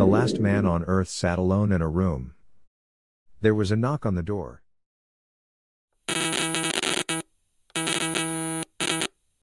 The last man on earth sat alone in a room. There was a knock on the door.